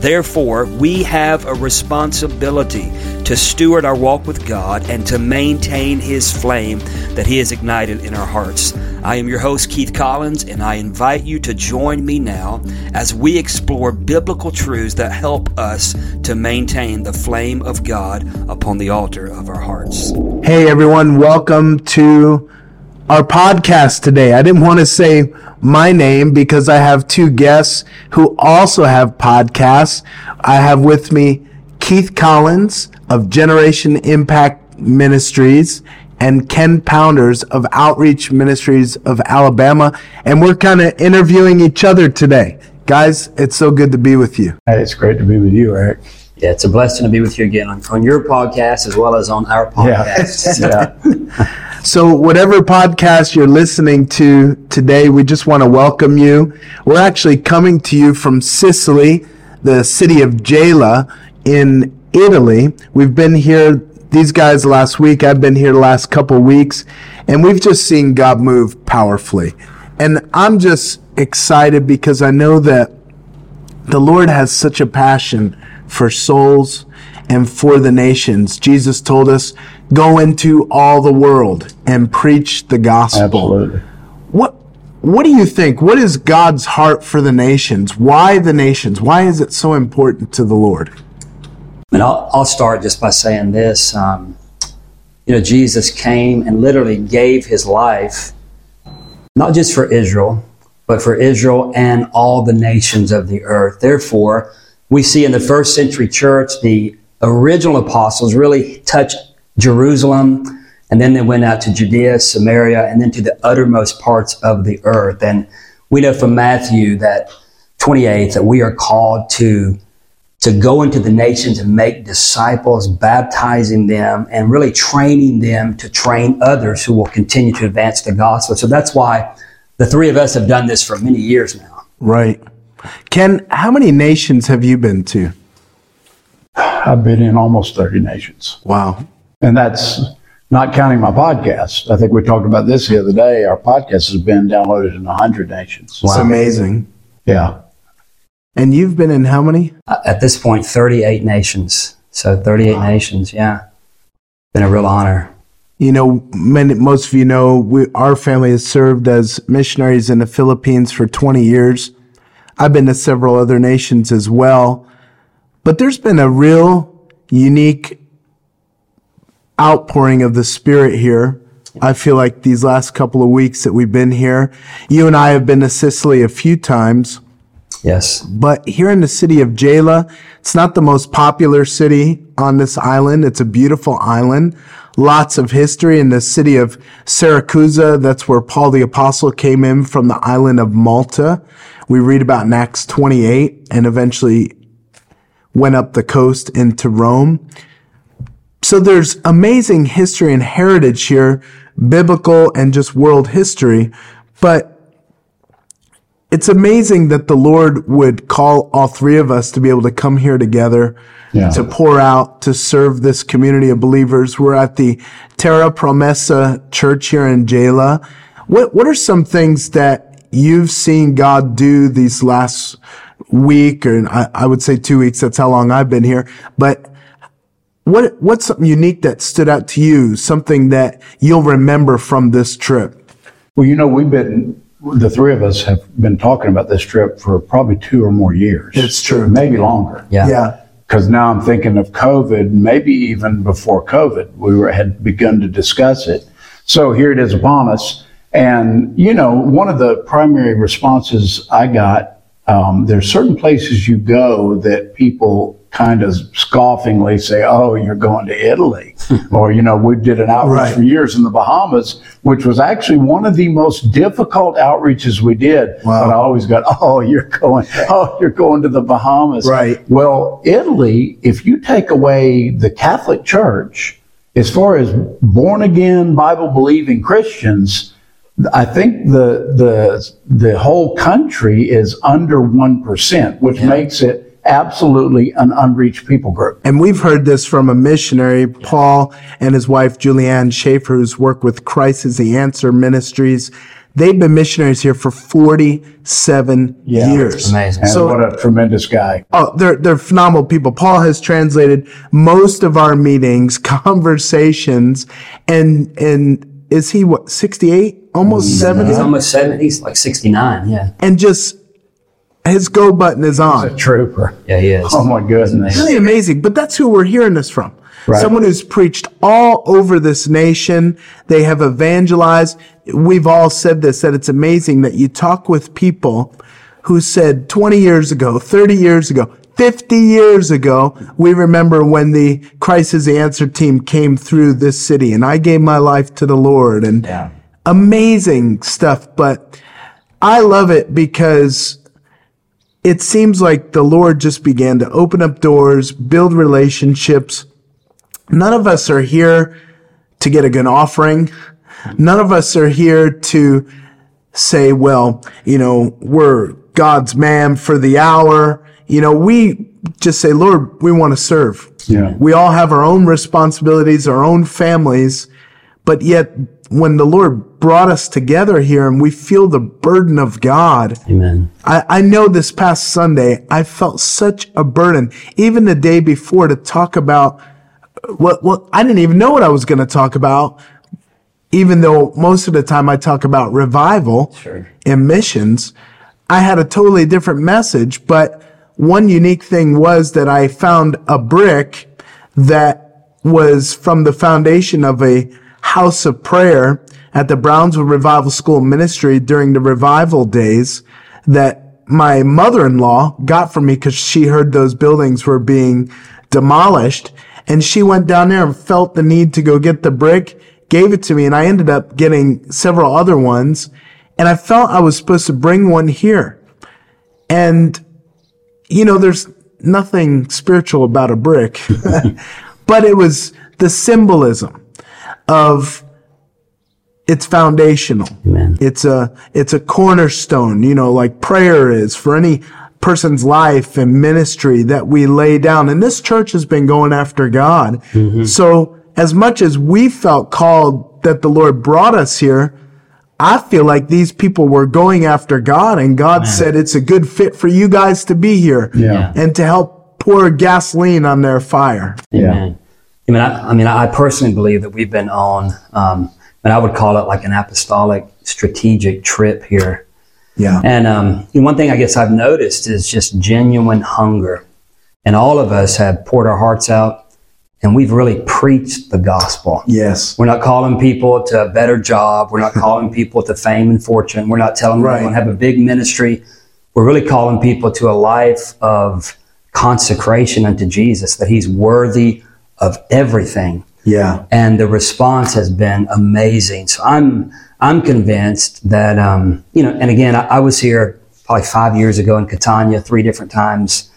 Therefore, we have a responsibility to steward our walk with God and to maintain His flame that He has ignited in our hearts. I am your host, Keith Collins, and I invite you to join me now as we explore biblical truths that help us to maintain the flame of God upon the altar of our hearts. Hey, everyone, welcome to our podcast today. I didn't want to say my name because I have two guests who also have podcasts. I have with me Keith Collins of Generation Impact Ministries and Ken Pounders of Outreach Ministries of Alabama. And we're kind of interviewing each other today. Guys, it's so good to be with you. Hey, it's great to be with you, Eric. Yeah, it's a blessing to be with you again on, on your podcast as well as on our podcast. Yeah. yeah. So, whatever podcast you're listening to today, we just want to welcome you. We're actually coming to you from Sicily, the city of Gela in Italy. We've been here, these guys last week. I've been here the last couple weeks, and we've just seen God move powerfully. And I'm just excited because I know that the Lord has such a passion for souls and for the nations. Jesus told us, go into all the world and preach the gospel. Absolutely. What what do you think? What is God's heart for the nations? Why the nations? Why is it so important to the Lord? And I'll, I'll start just by saying this. Um, you know, Jesus came and literally gave his life, not just for Israel, but for Israel and all the nations of the earth. Therefore, we see in the first century church, the original apostles really touched Jerusalem, and then they went out to Judea, Samaria, and then to the uttermost parts of the earth. And we know from Matthew that 28 that we are called to to go into the nations and make disciples, baptizing them and really training them to train others who will continue to advance the gospel. So that's why the three of us have done this for many years now. Right. Ken, how many nations have you been to? I've been in almost 30 nations. Wow. And that's not counting my podcast. I think we talked about this the other day. Our podcast has been downloaded in 100 nations. Wow. It's amazing. Yeah. And you've been in how many? Uh, At this point, 38 nations. So 38 nations, yeah. Been a real honor. You know, many, most of you know, we, our family has served as missionaries in the Philippines for 20 years. I've been to several other nations as well. But there's been a real unique outpouring of the Spirit here. I feel like these last couple of weeks that we've been here, you and I have been to Sicily a few times. Yes. But here in the city of Gela, it's not the most popular city on this island. It's a beautiful island. Lots of history in the city of Siracusa. That's where Paul the apostle came in from the island of Malta. We read about in Acts 28 and eventually went up the coast into Rome. So there's amazing history and heritage here, biblical and just world history. But it's amazing that the Lord would call all three of us to be able to come here together Yeah. to pour out, to serve this community of believers. We're at the Terra Promessa Church here in Gela. What, what are some things that you've seen God do these last week, or I, I would say two weeks? That's how long I've been here. But what, what's something unique that stood out to you? Something that you'll remember from this trip? Well, you know, we've been, the three of us have been talking about this trip for probably two or more years. It's true. Maybe longer. Yeah. Yeah. Because now I'm thinking of COVID, maybe even before COVID, we were, had begun to discuss it. So here it is upon us. And, you know, one of the primary responses I got, um, there's certain places you go that people kind of scoffingly say, "Oh, you're going to Italy," hmm. or you know, we did an outreach Right. for years in the Bahamas, which was actually one of the most difficult outreaches we did. Wow. But I always got, "Oh, you're going, oh, you're going to the Bahamas." Right. Well, Italy, if you take away the Catholic Church, as far as born again Bible believing Christians, I think the the the whole country is under one percent, which makes it absolutely an unreached people group. And we've heard this from a missionary, Paul and his wife, Julianne Schaefer, who's worked with Christ is the Answer Ministries. They've been missionaries here for 47 Yeah. years. Amazing. And what a tremendous guy! Oh, they're, they're phenomenal people. Paul has translated most of our meetings, conversations, and, and is he what, 68? Almost mm-hmm. 70? He's almost 70. He's like 69. Yeah. And just his go button is on. A trooper. Yeah, he is. Oh my goodness. really amazing. But that's who we're hearing this from. Right. Someone who's preached all over this nation. They have evangelized. We've all said this, that it's amazing that you talk with people who said 20 years ago, 30 years ago, 50 years ago, we remember when the Christ is the Answer team came through this city and I gave my life to the Lord and Yeah. amazing stuff. But I love it because it seems like the Lord just began to open up doors, build relationships. None of us are here to get a good offering. None of us are here to say, well, you know, we're God's man for the hour. You know, we just say, Lord, we want to serve. Yeah. We all have our own responsibilities, our own families, but yet when the Lord brought us together here and we feel the burden of God, Amen. I, I know this past Sunday, I felt such a burden, even the day before to talk about uh, what, what, I didn't even know what I was going to talk about, even though most of the time I talk about revival Sure. and missions. I had a totally different message, but one unique thing was that I found a brick that was from the foundation of a house of prayer at the Brownsville Revival School Ministry during the revival days that my mother-in-law got for me because she heard those buildings were being demolished. And she went down there and felt the need to go get the brick, gave it to me, and I ended up getting several other ones. And I felt I was supposed to bring one here. And, you know, there's nothing spiritual about a brick, but it was the symbolism of it's foundational. Amen. It's a, it's a cornerstone, you know, like prayer is for any person's life and ministry that we lay down. And this church has been going after God. Mm-hmm. So as much as we felt called that the Lord brought us here, I feel like these people were going after God and God said it's a good fit for you guys to be here Yeah. and to help pour gasoline on their fire. Amen. I mean, I, I mean, I personally believe that we've been on, um, and I would call it like an apostolic strategic trip here. Yeah. And um, one thing I guess I've noticed is just genuine hunger. And all of us have poured our hearts out and we've really preached the gospel. Yes. We're not calling people to a better job. We're not calling people to fame and fortune. We're not telling them Right. they're going to have a big ministry. We're really calling people to a life of consecration unto Jesus, that He's worthy of everything Yeah. and the response has been amazing. So I'm I'm convinced that um, you know. And again, I, I was here probably five years ago in Catania, three different times,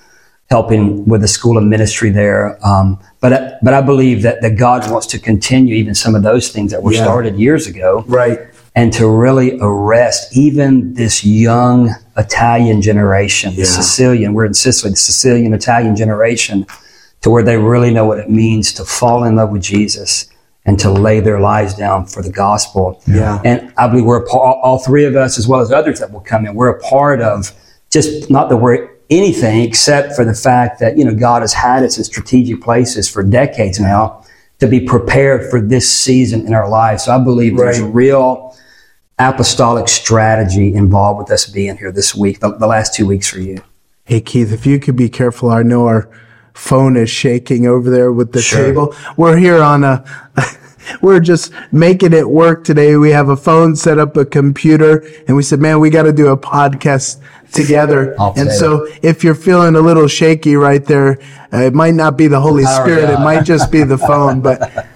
helping with the school of ministry there. Um, but I, but I believe that that God wants to continue even some of those things that were Yeah. started years ago, Right. and to really arrest even this young Italian generation, the Sicilian. We're in Sicily, the Sicilian Italian generation to where they really know what it means to fall in love with Jesus and to lay their lives down for the gospel. Yeah. And I believe we're a part, all three of us, as well as others that will come in, we're a part of just not that we're anything except for the fact that, you know, God has had us in strategic places for decades now to be prepared for this season in our lives. So I believe there's Right. real apostolic strategy involved with us being here this week, the, the last two weeks for you. Hey, Keith, if you could be careful, I know our phone is shaking over there with the Sure. table. We're here on a, we're just making it work today. We have a phone set up, a computer, and we said, man, we got to do a podcast together. And so if you're feeling a little shaky right there, uh, it might not be the Holy Spirit. It might just be the phone, but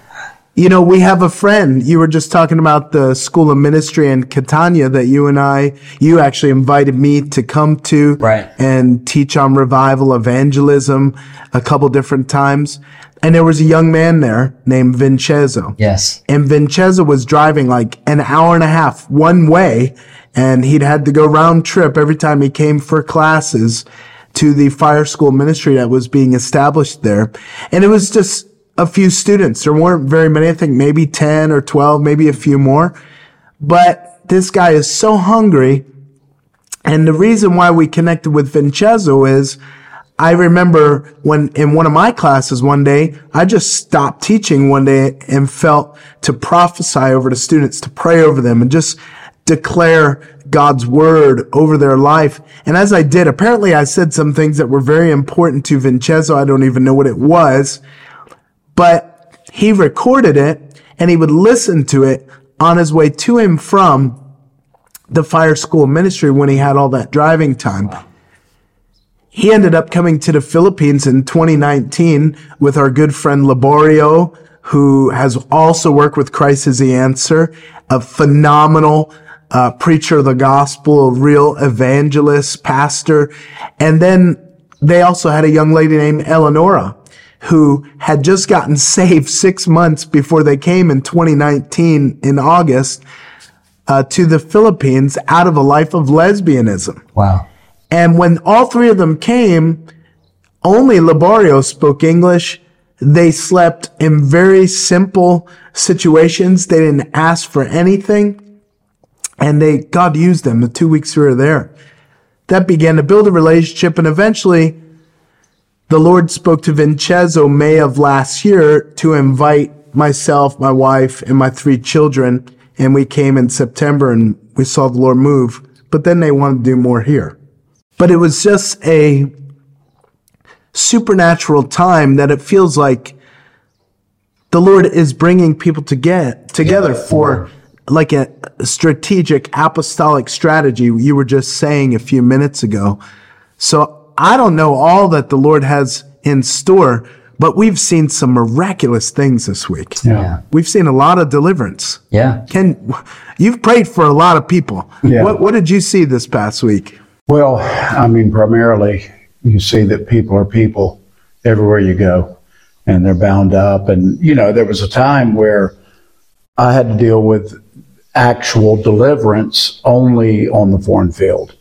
you know, we have a friend. You were just talking about the School of Ministry in Catania that you and I, you actually invited me to come to Right. and teach on revival evangelism a couple different times. And there was a young man there named Vincenzo. Yes. And Vincenzo was driving like an hour and a half one way, and he'd had to go round trip every time he came for classes to the fire school ministry that was being established there. And it was just a few students. There weren't very many. I think maybe 10 or 12, maybe a few more. But this guy is so hungry. And the reason why we connected with Vincenzo is I remember when in one of my classes one day, I just stopped teaching one day and felt to prophesy over the students, to pray over them and just declare God's word over their life. And as I did, apparently I said some things that were very important to Vincenzo. I don't even know what it was, but he recorded it and he would listen to it on his way to and from the fire school ministry when he had all that driving time. He ended up coming to the Philippines in 2019 with our good friend Liborio, who has also worked with Christ as the Answer, a phenomenal uh, preacher of the gospel, a real evangelist, pastor. And then they also had a young lady named Eleonora who had just gotten saved six months before they came in 2019 in August uh, to the Philippines out of a life of lesbianism. Wow. And when all three of them came, only Liborio spoke English. They slept in very simple situations. They didn't ask for anything. And they, God used them the two weeks we were there. That began to build a relationship. And eventually the Lord spoke to Vincenzo May of last year to invite myself, my wife, and my three children. And we came in September and we saw the Lord move. But then they wanted to do more here. But it was just a supernatural time that it feels like the Lord is bringing people to get together for like a strategic apostolic strategy you were just saying a few minutes ago. So I don't know all that the Lord has in store, but we've seen some miraculous things this week. Yeah. We've seen a lot of deliverance. Yeah. Ken, you've prayed for a lot of people. Yeah. What, what did you see this past week? Well, I mean, primarily you see that people are people everywhere you go and they're bound up. And, you know, there was a time where I had to deal with actual deliverance only on the foreign field.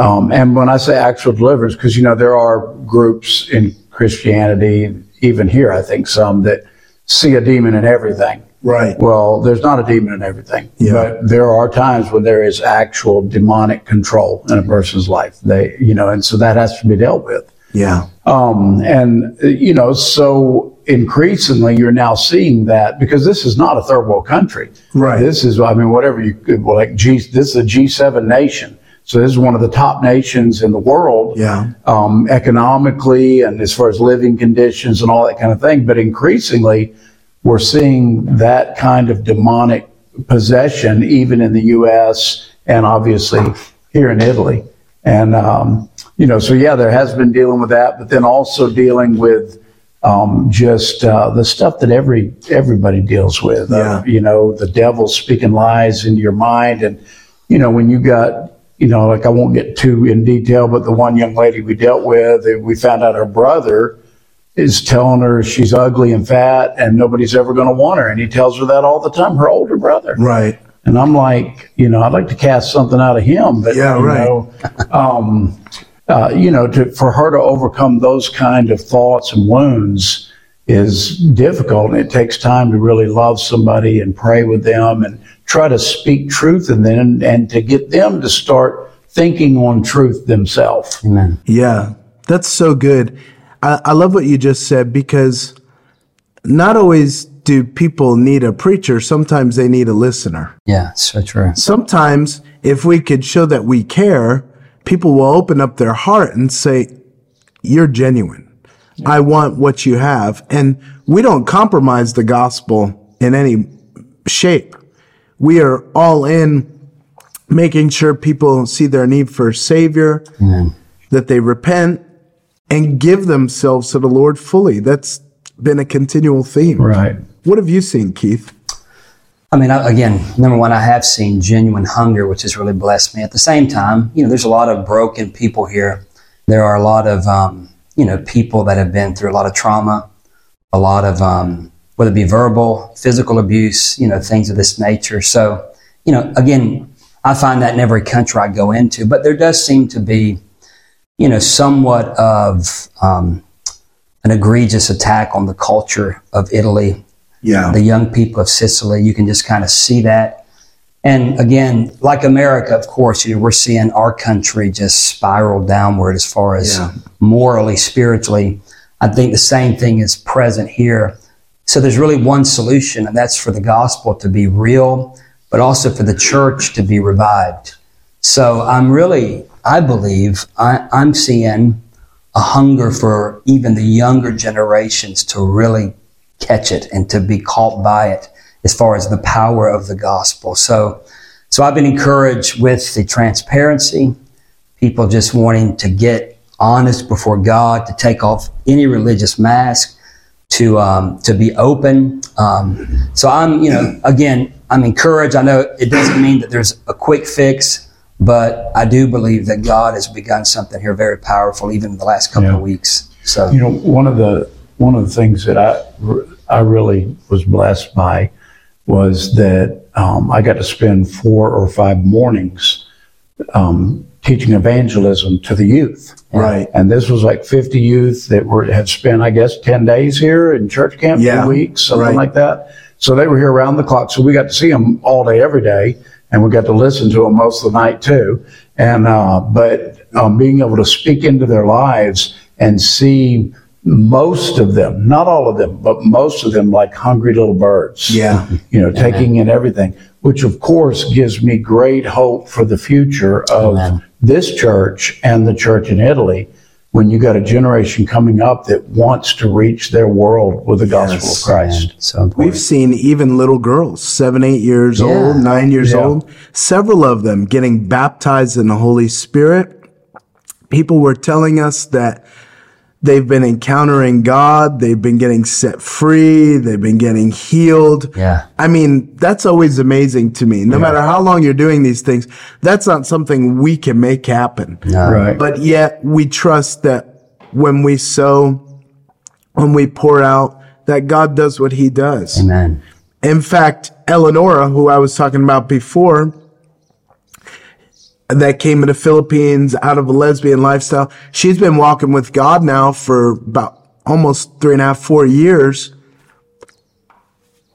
Um, and when I say actual deliverance, because, you know, there are groups in Christianity, even here, I think some that see a demon in everything. Right. Well, there's not a demon in everything, Yeah. but there are times when there is actual demonic control in a person's life. They, you know, and so that has to be dealt with. Yeah. Um, and you know, so increasingly you're now seeing that because this is not a third world country. Right. This is, I mean, whatever you could, well, like G, this is a G7 nation. So this is one of the top nations in the world. Yeah. Um, economically and as far as living conditions and all that kind of thing. But increasingly, we're seeing that kind of demonic possession even in the U.S. and obviously here in Italy. And, um, you know, so yeah, there has been dealing with that, but then also dealing with um, just uh, the stuff that every everybody deals with. Yeah. Uh, you know, the devil speaking lies into your mind, and you know when you got, you know, like I won't get too in detail, but the one young lady we dealt with, we found out her brother is telling her she's ugly and fat, and nobody's ever going to want her, and he tells her that all the time. Her older brother, Right. and I'm like, you know, I'd like to cast something out of him, but Yeah, you right. know, um, uh, you know, to, for her to overcome those kind of thoughts and wounds is difficult, and it takes time to really love somebody and pray with them and try to speak truth and then and to get them to start thinking on truth themselves. Amen. Yeah, that's so good. I, I love what you just said because not always do people need a preacher. Sometimes they need a listener. Yeah. So true. Sometimes if we could show that we care, people will open up their heart and say, you're genuine. I want what you have. And we don't compromise the gospel in any shape. We are all in making sure people see their need for a savior, that they repent and give themselves to the Lord fully. That's been a continual theme. Right. What have you seen, Keith? I mean, again, number one, I have seen genuine hunger, which has really blessed me. At the same time, you know, there's a lot of broken people here. There are a lot of, um, you know, people that have been through a lot of trauma, a lot of, um, whether it be verbal, physical abuse, you know, things of this nature. So, you know, again, I find that in every country I go into, but there does seem to be, you know, somewhat of um, an egregious attack on the culture of Italy Yeah. the young people of Sicily. You can just kind of see that. And again, like America, of course, you know, we're seeing our country just spiral downward as far as Yeah. morally, spiritually. I think the same thing is present here. So there's really one solution, and that's for the gospel to be real, but also for the church to be revived. So I'm really, I believe, I, I'm seeing a hunger for even the younger generations to really catch it and to be caught by it as far as the power of the gospel. So, so I've been encouraged with the transparency, people just wanting to get honest before God, to take off any religious mask, to um, to be open. Um, so I'm, you know, again, I'm encouraged. I know it doesn't mean that there's a quick fix, but I do believe that God has begun something here very powerful, even in the last couple Yeah. of weeks. So, You know, one of the one of the things that I I really was blessed by was that um, I got to spend four or five mornings um, teaching evangelism to the youth. Right. And this was like 50 youth that were had spent, I guess, 10 days here in church camp, Yeah. two weeks, something Right. like that. So they were here around the clock. So we got to see them all day, every day, and we got to listen to them most of the night too. And uh, but um, being able to speak into their lives and see most of them, not all of them, but most of them like hungry little birds. Yeah. You know, taking in everything, which of course gives me great hope for the future of Amen. This church and the church in Italy when you got a generation coming up that wants to reach their world with the gospel Yes. of Christ. man, so. We've seen even little girls, seven, eight years Yeah. old, nine years Yeah. old, several of them getting baptized in the Holy Spirit. People were telling us that they've been encountering God, they've been getting set free, they've been getting healed. Yeah. I mean, that's always amazing to me. No matter how long you're doing these things, that's not something we can make happen. No. Right. But yet we trust that when we sow, when we pour out, that God does what he does. Amen. In fact, Eleonora, who I was talking about before, that came to the Philippines out of a lesbian lifestyle, she's been walking with God now for about almost three and a half, four years.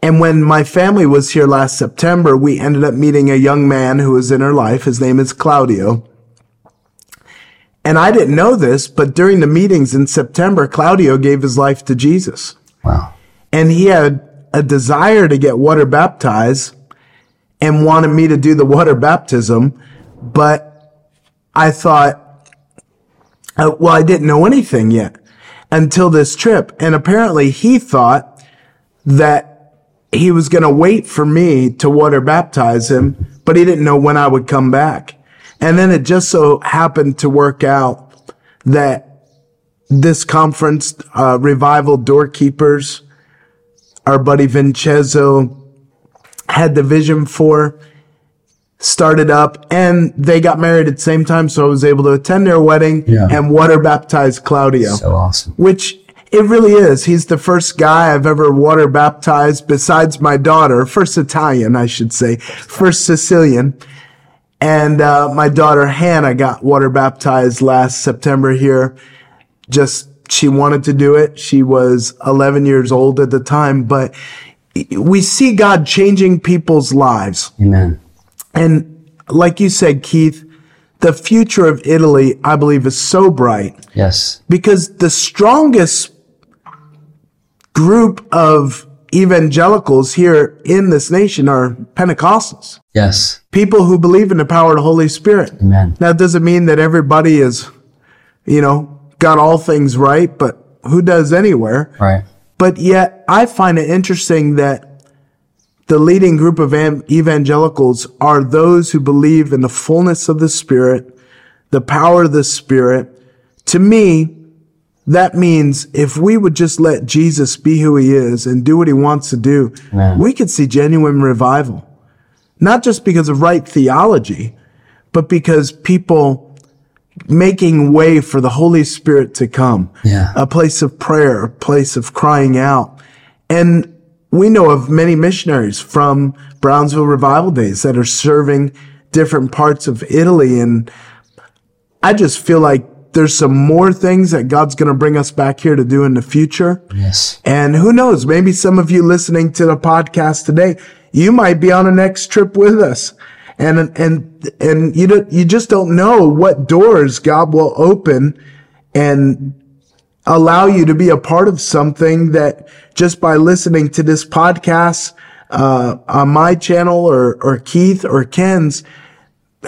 And when my family was here last September, we ended up meeting a young man who was in her life. His name is Claudio. And I didn't know this, but during the meetings in September, Claudio gave his life to Jesus Wow. and he had a desire to get water baptized and wanted me to do the water baptism, but I thought, uh, well, I didn't know anything yet until this trip. And apparently he thought that he was going to wait for me to water baptize him, but he didn't know when I would come back. And then it just so happened to work out that this conference, uh, Revival Doorkeepers, our buddy Vincenzo had the vision for, started up, and they got married at the same time. So I was able to attend their wedding Yeah. and water baptize Claudio, So awesome. which it really is. He's the first guy I've ever water baptized besides my daughter, first Italian, I should say, first Sicilian. And uh, my daughter Hannah got water baptized last September here. Just she wanted to do it. She was 11 years old at the time, but we see God changing people's lives. Amen. And like you said, Keith, the future of Italy, I believe, is so bright Yes. because the strongest group of evangelicals here in this nation are Pentecostals Yes. people who believe in the power of the Holy Spirit. Amen. Now, it doesn't mean that everybody is, you know, got all things right, but who does anywhere? Right. But yet, I find it interesting that the leading group of evangelicals are those who believe in the fullness of the Spirit, the power of the Spirit. To me, that means if we would just let Jesus be who he is and do what he wants to do, Amen. we could see genuine revival. Not just because of right theology, but because people making way for the Holy Spirit to come. Yeah. A place of prayer, a place of crying out. And we know of many missionaries from Brownsville revival days that are serving different parts of Italy. And I just feel like there's some more things that God's going to bring us back here to do in the future. Yes. And who knows, maybe some of you listening to the podcast today, you might be on a next trip with us. And, and, and you don't, you just don't know what doors God will open and allow you to be a part of something that just by listening to this podcast, uh, on my channel or, or Keith or Ken's,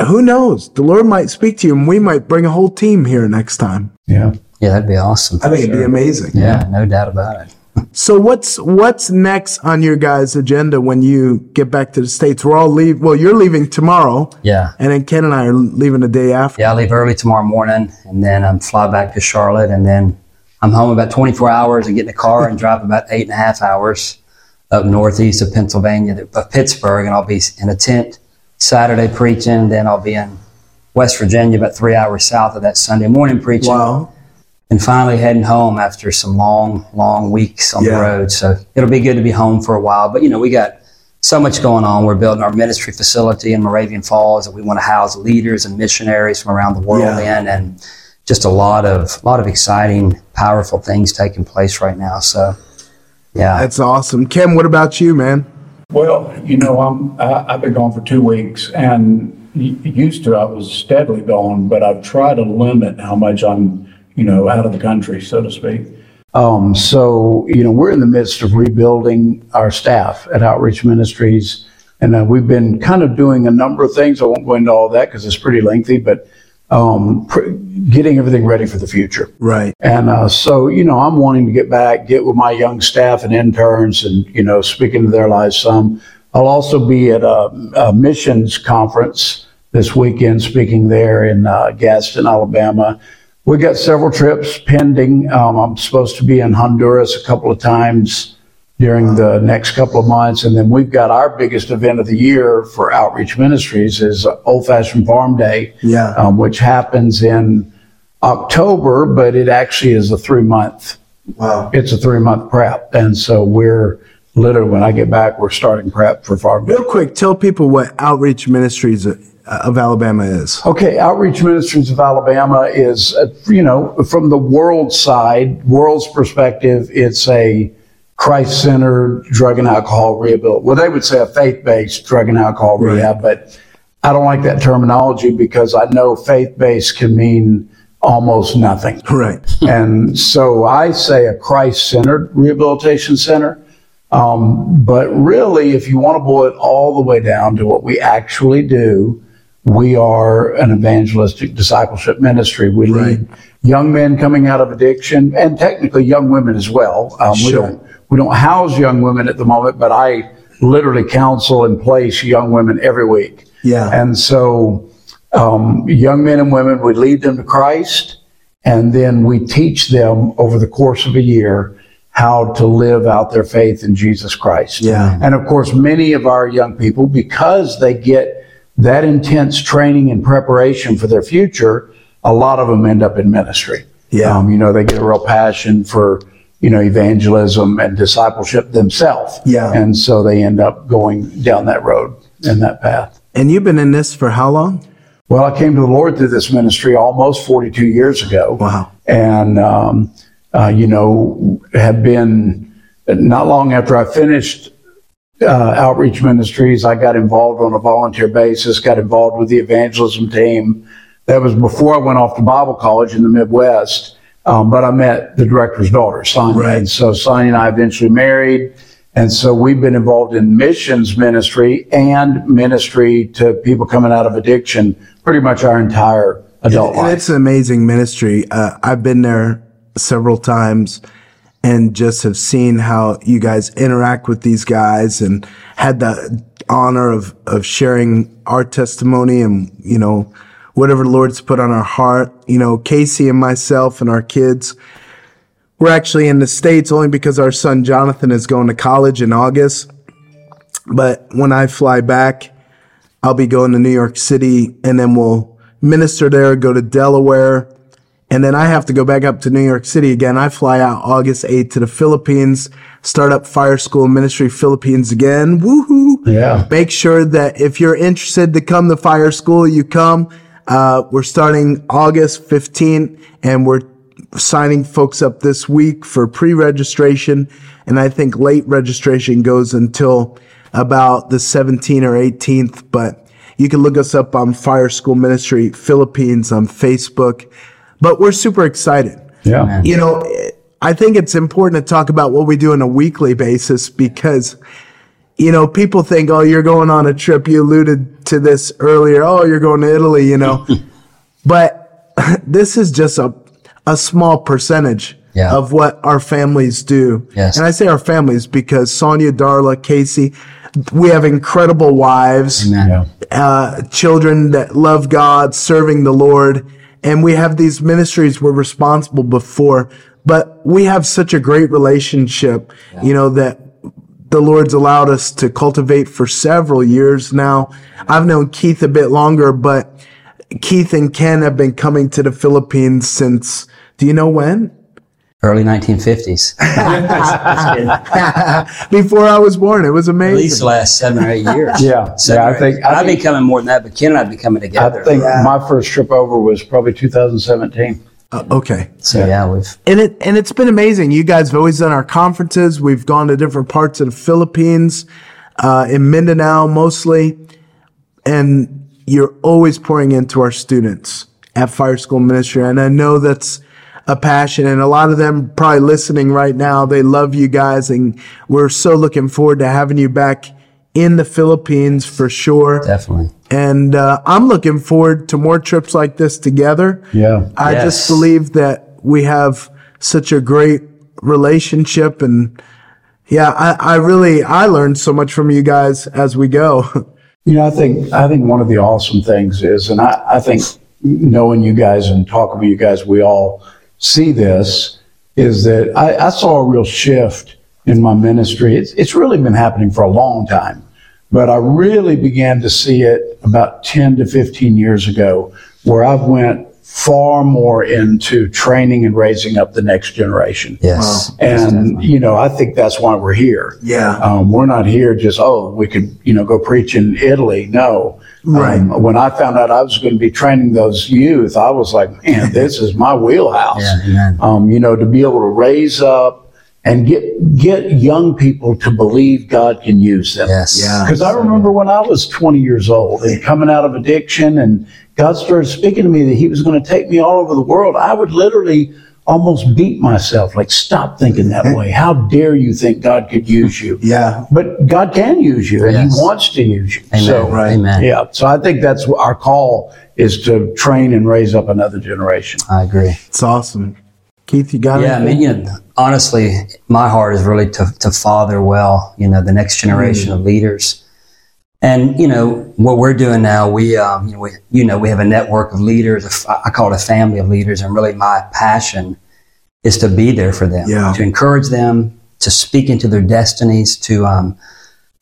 who knows? The Lord might speak to you and we might bring a whole team here next time. Yeah. Yeah, that'd be awesome. I think sure. it'd be amazing. Yeah, no doubt about it. so what's what's next on your guys' agenda when you get back to the States? We're all leave well, you're leaving tomorrow. Yeah. And then Ken and I are leaving the day after. Yeah, I leave early tomorrow morning and then I'm um, fly back to Charlotte and then I'm home about 24 hours and get in the car and drive about eight and a half hours up northeast of Pennsylvania, of Pittsburgh, and I'll be in a tent Saturday preaching. Then I'll be in West Virginia, about three hours south of that Sunday morning preaching. Wow. And finally heading home after some long, long weeks on yeah. the road. So it'll be good to be home for a while. But, you know, we got so much going on. We're building our ministry facility in Moravian Falls that we want to house leaders and missionaries from around the world yeah. in. And just a lot of, lot of exciting, powerful things taking place right now. So, yeah. That's awesome. Ken, what about you, man? Well, you know, I'm, I, I've been gone for two weeks and used to, I was steadily gone, but I've tried to limit how much I'm, you know, out of the country, so to speak. Um, so, you know, we're in the midst of rebuilding our staff at Outreach Ministries. And uh, we've been kind of doing a number of things. I won't go into all that because it's pretty lengthy, but um, pr- getting everything ready for the future. Right. And uh, so, you know, I'm wanting to get back, get with my young staff and interns and, you know, speaking into their lives some. I'll also be at a, a missions conference this weekend, speaking there in uh, Gadsden, Alabama. We've got several trips pending. Um, I'm supposed to be in Honduras a couple of times during the next couple of months. And then we've got our biggest event of the year for Outreach Ministries is Old Fashioned Farm Day, yeah. um, which happens in October, but it actually is a three month. Wow. It's a three month prep. And so we're literally, when I get back, we're starting prep for Farm Day. Real quick, tell people what Outreach Ministries of Alabama is. Okay, Outreach Ministries of Alabama is, uh, you know, from the world side, world's perspective, it's a Christ centered drug and alcohol rehabilitation. Well, they would say a faith based drug and alcohol right. rehab, but I don't like that terminology because I know faith based can mean almost nothing. Right. and so I say a Christ centered rehabilitation center. Um, but really, if you want to boil it all the way down to what we actually do, we are an evangelistic discipleship ministry. We right. lead young men coming out of addiction and technically young women as well. Um, sure. We don't we don't house young women at the moment, but I literally counsel and place young women every week. Yeah. And so, um, young men and women, we lead them to Christ, and then we teach them over the course of a year how to live out their faith in Jesus Christ. Yeah. And of course, many of our young people, because they get that intense training and preparation for their future, a lot of them end up in ministry. Yeah. Um, you know, they get a real passion for you know, evangelism and discipleship themselves. Yeah. And so they end up going down that road and that path. And you've been in this for how long? Well, I came to the Lord through this ministry almost 42 years ago. Wow. And, um, uh, you know, have been not long after I finished uh, outreach ministries, I got involved on a volunteer basis, got involved with the evangelism team. That was before I went off to Bible college in the Midwest. Um, but I met the director's daughter, Sonia. Right. And so Sonia and I eventually married. And so we've been involved in missions ministry and ministry to people coming out of addiction pretty much our entire adult and, life. it's an amazing ministry. Uh, I've been there several times and just have seen how you guys interact with these guys and had the honor of, of sharing our testimony and, you know, whatever the Lord's put on our heart. You know, Casey and myself and our kids, we're actually in the States only because our son Jonathan is going to college in August. But when I fly back, I'll be going to New York City and then we'll minister there, go to Delaware. And then I have to go back up to New York City again. I fly out August 8th to the Philippines, start up Fire School Ministry Philippines again. Woohoo. Yeah. Make sure that if you're interested to come to Fire School, you come. Uh, we're starting August 15th and we're signing folks up this week for pre-registration. And I think late registration goes until about the 17th or 18th, but you can look us up on Fire School Ministry Philippines on Facebook. But we're super excited. Yeah. You know, I think it's important to talk about what we do on a weekly basis because, you know, people think, oh, you're going on a trip. You alluded to this earlier. Oh, you're going to Italy, you know. but this is just a, a small percentage Yeah. of what our families do. Yes. And I say our families because Sonia, Darla, Casey, we have incredible wives Yeah. uh, children that love God, serving the Lord. And we have these ministries we're responsible before, but we have such a great relationship, you know, that the Lord's allowed us to cultivate for several years now. I've known Keith a bit longer, but Keith and Ken have been coming to the Philippines since, do you know when? Early 1950s. Before I was born. It was amazing. At least the last seven or eight years. Yeah. Seven Yeah, I think I've been coming more than that, but Ken and I have been coming together. I together. think my first trip over was probably 2017. Uh, okay. so yeah, we've And it and it's been amazing. You guys have always done our conferences. We've gone to different parts of the Philippines, uh, in Mindanao mostly, and you're always pouring into our students at Fire School Ministry. And I know that's a passion, and a lot of them probably listening right now. They love you guys, and we're so looking forward to having you back in the Philippines for sure. definitely. And uh, I'm looking forward to more trips like this together. Yeah. I Yes. just believe that we have such a great relationship and yeah, I, I really I learned so much from you guys as we go. You know, I think I think one of the awesome things is, and I, I think knowing you guys and talking with you guys, we all see this, is that I, I saw a real shift in my ministry. It's, it's really been happening for a long time, but I really began to see it about 10 to 15 years ago, where I went far more into training and raising up the next generation. Yes. And, you know, I think that's why we're here. Yeah. Um, we're not here just, oh, we could, you know, go preach in Italy. No. Right. Um, when I found out I was going to be training those youth, I was like, man, this is my wheelhouse. Yeah, amen. Um, you know, to be able to raise up and get, get young people to believe God can use them. Yes. Yeah. Because I remember when I was 20 years old and coming out of addiction, and God started speaking to me that He was going to take me all over the world. I would literally almost beat myself, like, stop thinking that way. How dare you think God could use you? Yeah. But God can use you, and Yes. He wants to use you. Amen. So, Right. Amen. yeah. So I think that's our call is to train and raise up another generation. I agree. It's awesome. Keith, you got Yeah, I mean, you know, honestly, my heart is really to, to father well, you know, the next generation of leaders. And, you know, what we're doing now, we, um, you know, we, you know, we have a network of leaders. I call it a family of leaders. And really my passion is to be there for them, Yeah. to encourage them, to speak into their destinies, to, um,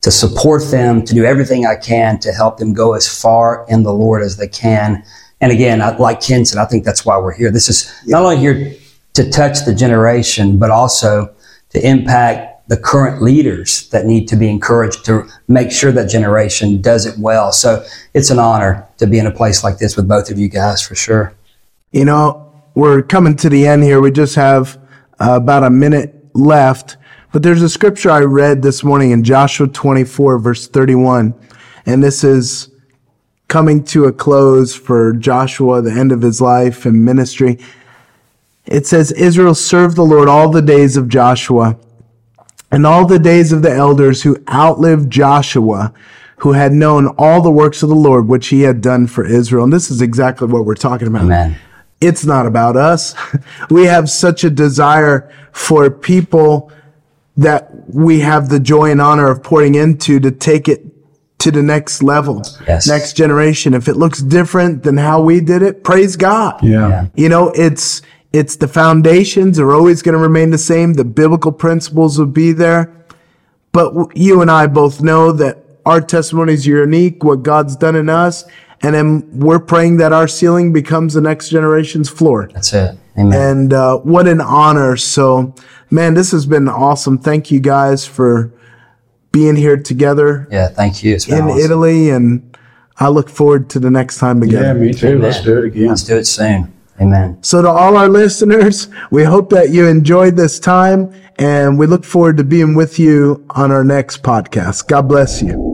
to support them, to do everything I can to help them go as far in the Lord as they can. And again, I, like Ken said, I think that's why we're here. This is not only here to touch the generation, but also to impact the current leaders that need to be encouraged to make sure that generation does it well. So it's an honor to be in a place like this with both of you guys for sure. You know, we're coming to the end here. We just have uh, about a minute left. But there's a scripture I read this morning in Joshua 24, verse 31. And this is coming to a close for Joshua, the end of his life and ministry. It says, Israel served the Lord all the days of Joshua and all the days of the elders who outlived Joshua, who had known all the works of the Lord, which he had done for Israel. And this is exactly what we're talking about Amen. it's not about us. we have such a desire for people that we have the joy and honor of pouring into to take it to the next level, Yes. next generation. If it looks different than how we did it, praise God. Yeah. You know, it's, it's the foundations are always going to remain the same. The biblical principles will be there. But you and I both know that our testimony is unique, what God's done in us. And then we're praying that our ceiling becomes the next generation's floor. That's it. Amen. And uh, what an honor. So, man, this has been awesome. Thank you guys for being here together yeah, thank you. It's been in awesome. Italy. And I look forward to the next time again. Yeah, me too. Let's do it again. Let's do it soon. Amen. So to all our listeners, we hope that you enjoyed this time and we look forward to being with you on our next podcast. God bless you.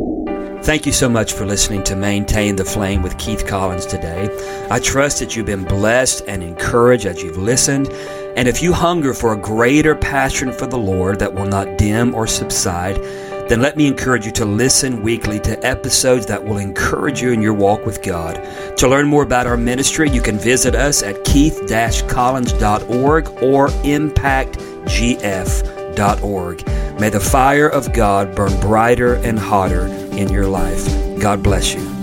Thank you so much for listening to Maintain the Flame with Keith Collins today. I trust that you've been blessed and encouraged as you've listened. And if you hunger for a greater passion for the Lord that will not dim or subside, then let me encourage you to listen weekly to episodes that will encourage you in your walk with God. To learn more about our ministry, you can visit us at keith-collins.org or impactgf.org. May the fire of God burn brighter and hotter in your life. God bless you.